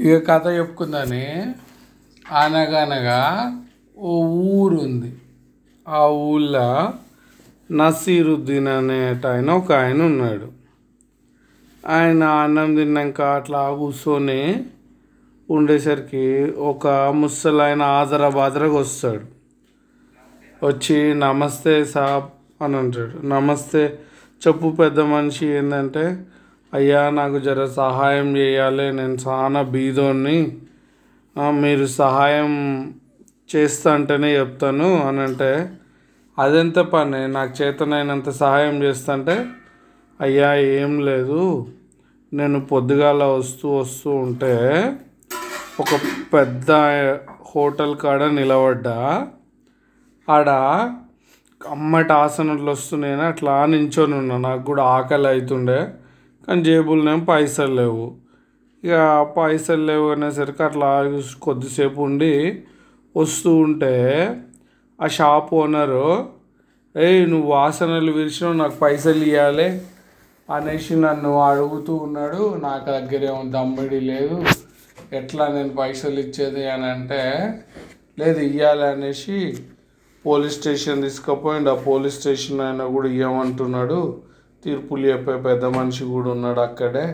ఇక కథ చెప్పుకుందని అనగనగా ఓ ఊరు ఉంది ఆ ఊళ్ళో నసీరుద్దీన్ అనేట ఆయన ఒక ఆయన ఉన్నాడు. ఆయన అన్నం తిన్నాక అట్లా కూర్చొని ఉండేసరికి ఒక ముసలాయన ఆదర బాదరగా వస్తాడు. వచ్చి నమస్తే సాబ్ అని అంటాడు. నమస్తే చెప్పు పెద్ద మనిషి ఏంటంటే అయ్యా నాకు జర సహాయం చేయాలి. నేను చాలా బీదోని మీరు సహాయం చేస్తా అంటేనే చెప్తాను అని అంటే అదెంత పని? నాకు చేతనైనంత సహాయం చేస్తంటే అయ్యా ఏం లేదు. నేను పొద్దుగాల వస్తూ వస్తూ ఉంటే ఒక పెద్ద హోటల్ కాడ నిలబడ్డా. ఆడ అమ్మటి ఆసనలు వస్తున్నాయని అట్లా నించొని ఉన్నా. నాకు కూడా ఆకలి అవుతుండే కానీ జేబులనేం పైసలు లేవు. ఇక పైసలు లేవు అనేసరికి అట్లా కొద్దిసేపు ఉండి వస్తూ ఉంటే ఆ షాప్ ఓనరు ఏయ్ నువ్వు వాసనలు విరిచినావు నాకు పైసలు ఇవ్వాలి అనేసి నన్ను అడుగుతూ ఉన్నాడు. నాకు దగ్గర ఏమో దమ్మిడి లేదు. ఎట్లా నేను పైసలు ఇచ్చేది అని అంటే లేదు ఇవ్వాలి అనేసి పోలీస్ స్టేషన్ తీసుకుపోయిండు. ఆ పోలీస్ స్టేషన్ ఆయన కూడా ఇవ్వమంటున్నాడు తీర్పులు చెప్పే పెద్ద మనిషి కూడా ఉన్నాడు అక్కడే.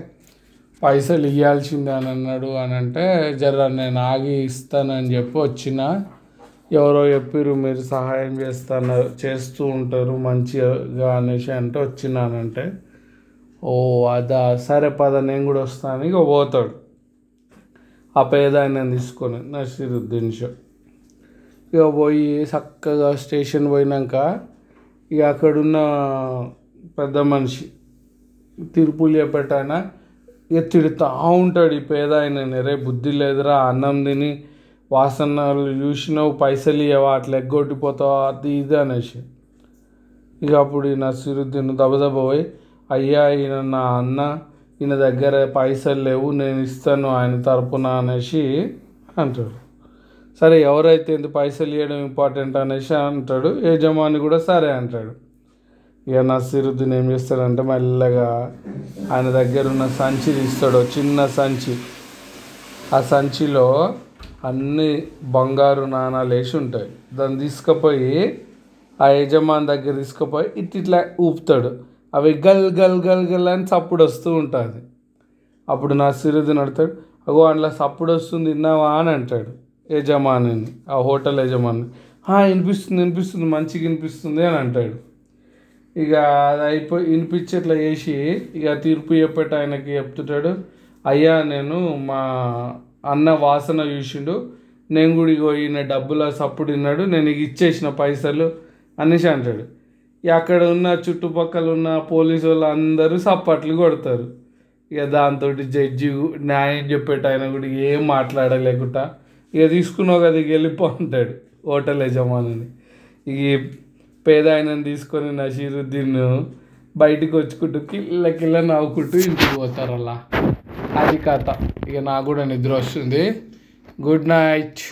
పైసలు ఇవ్వాల్సిందే అని అన్నాడు అని అంటే జర నేను ఆగి ఇస్తానని చెప్పి వచ్చిన ఎవరో చెప్పిర్రు మీరు సహాయం చేస్తాను చేస్తూ ఉంటారు మంచిగా అనేసి అంటే వచ్చినానంటే ఓ అదా సరే పద నేను కూడా వస్తాను. ఇక పోతాడు. ఆ పేద ఆయన తీసుకొని నసీరుద్దీన్ షో. ఇక పోయి చక్కగా స్టేషన్ పోయినాక ఇక అక్కడున్న పెద్ద మనిషి. తీర్పులు చెప్పేటాయన ఇక తిడుతూ ఉంటాడు ఈ పేద ఆయన రే బుద్ధి లేదురా అన్నం తిని వాసనలు చూసినావు పైసలు ఇవ్వవా అట్లా ఎగ్గొట్టిపోతావా అది ఇది అనేసి. ఇక అప్పుడు ఈయన సిరుద్దీన్ దబదబ పోయి అయ్యా ఈయన నా అన్న ఈయన దగ్గర పైసలు లేవు నేను ఇస్తాను ఆయన తరపున అనేసి అంటాడు. సరే ఎవరైతే ఇంత పైసలు ఇవ్వడం ఇంపార్టెంట్ అనేసి అంటాడు. యజమాని కూడా సరే అంటాడు. ఇక నసీరుద్దీన్ ఏం చేస్తాడంటే మెల్లగా ఆయన దగ్గర ఉన్న సంచి తీస్తాడు చిన్న సంచి. ఆ సంచిలో అన్ని బంగారు నాణాలు వేసి ఉంటాయి. దాన్ని తీసుకుపోయి ఆ యజమాని దగ్గర తీసుకుపోయి ఇట్ ఇట్లా ఊపుతాడు. అవి గల్ గల్ గల్ గల్ అని చప్పుడు వస్తూ ఉంటుంది. అప్పుడు నసీరుద్దీన్ అడతాడు అగో అందులో చప్పుడు వస్తుంది విన్నావా అని అంటాడు యజమానిని ఆ హోటల్ యజమాని. "ఆ, వినిపిస్తుంది వినిపిస్తుంది మంచిగా వినిపిస్తుంది అని అంటాడు. ఇక అది అయిపోయి వినిపించి ఇట్లా చేసి ఇక తీర్పు చెప్పేట ఆయనకి చెప్తుంటాడు. అయ్యా నేను మా అన్న వాసన చూసిండు. నేను కూడా ఇగో ఈయన డబ్బుల సప్పుడు తిన్నాడు. నేను ఇక ఇచ్చేసిన పైసలు అనేసి అంటాడు. ఇక అక్కడ ఉన్న చుట్టుపక్కల ఉన్న పోలీసు వాళ్ళు అందరూ సప్పట్లు కొడతారు. ఇక దాంతో జడ్జి న్యాయం చెప్పేట ఆయన కూడా ఏం మాట్లాడలేకుండా ఇక తీసుకున్నావు కదా ఇక వెళ్ళిపో అంటాడు హోటల్ యజమానిని. ఇక ఈ పేద ఆయనని తీసుకొని నషీరుద్దీన్ బయటికి వచ్చుకుంటూ కిల్ల కిల్ల నవ్వుకుంటూ ఇంటికి పోతారు అలా అది కథ. ఇక నాకు కూడా నిద్ర వస్తుంది. Good night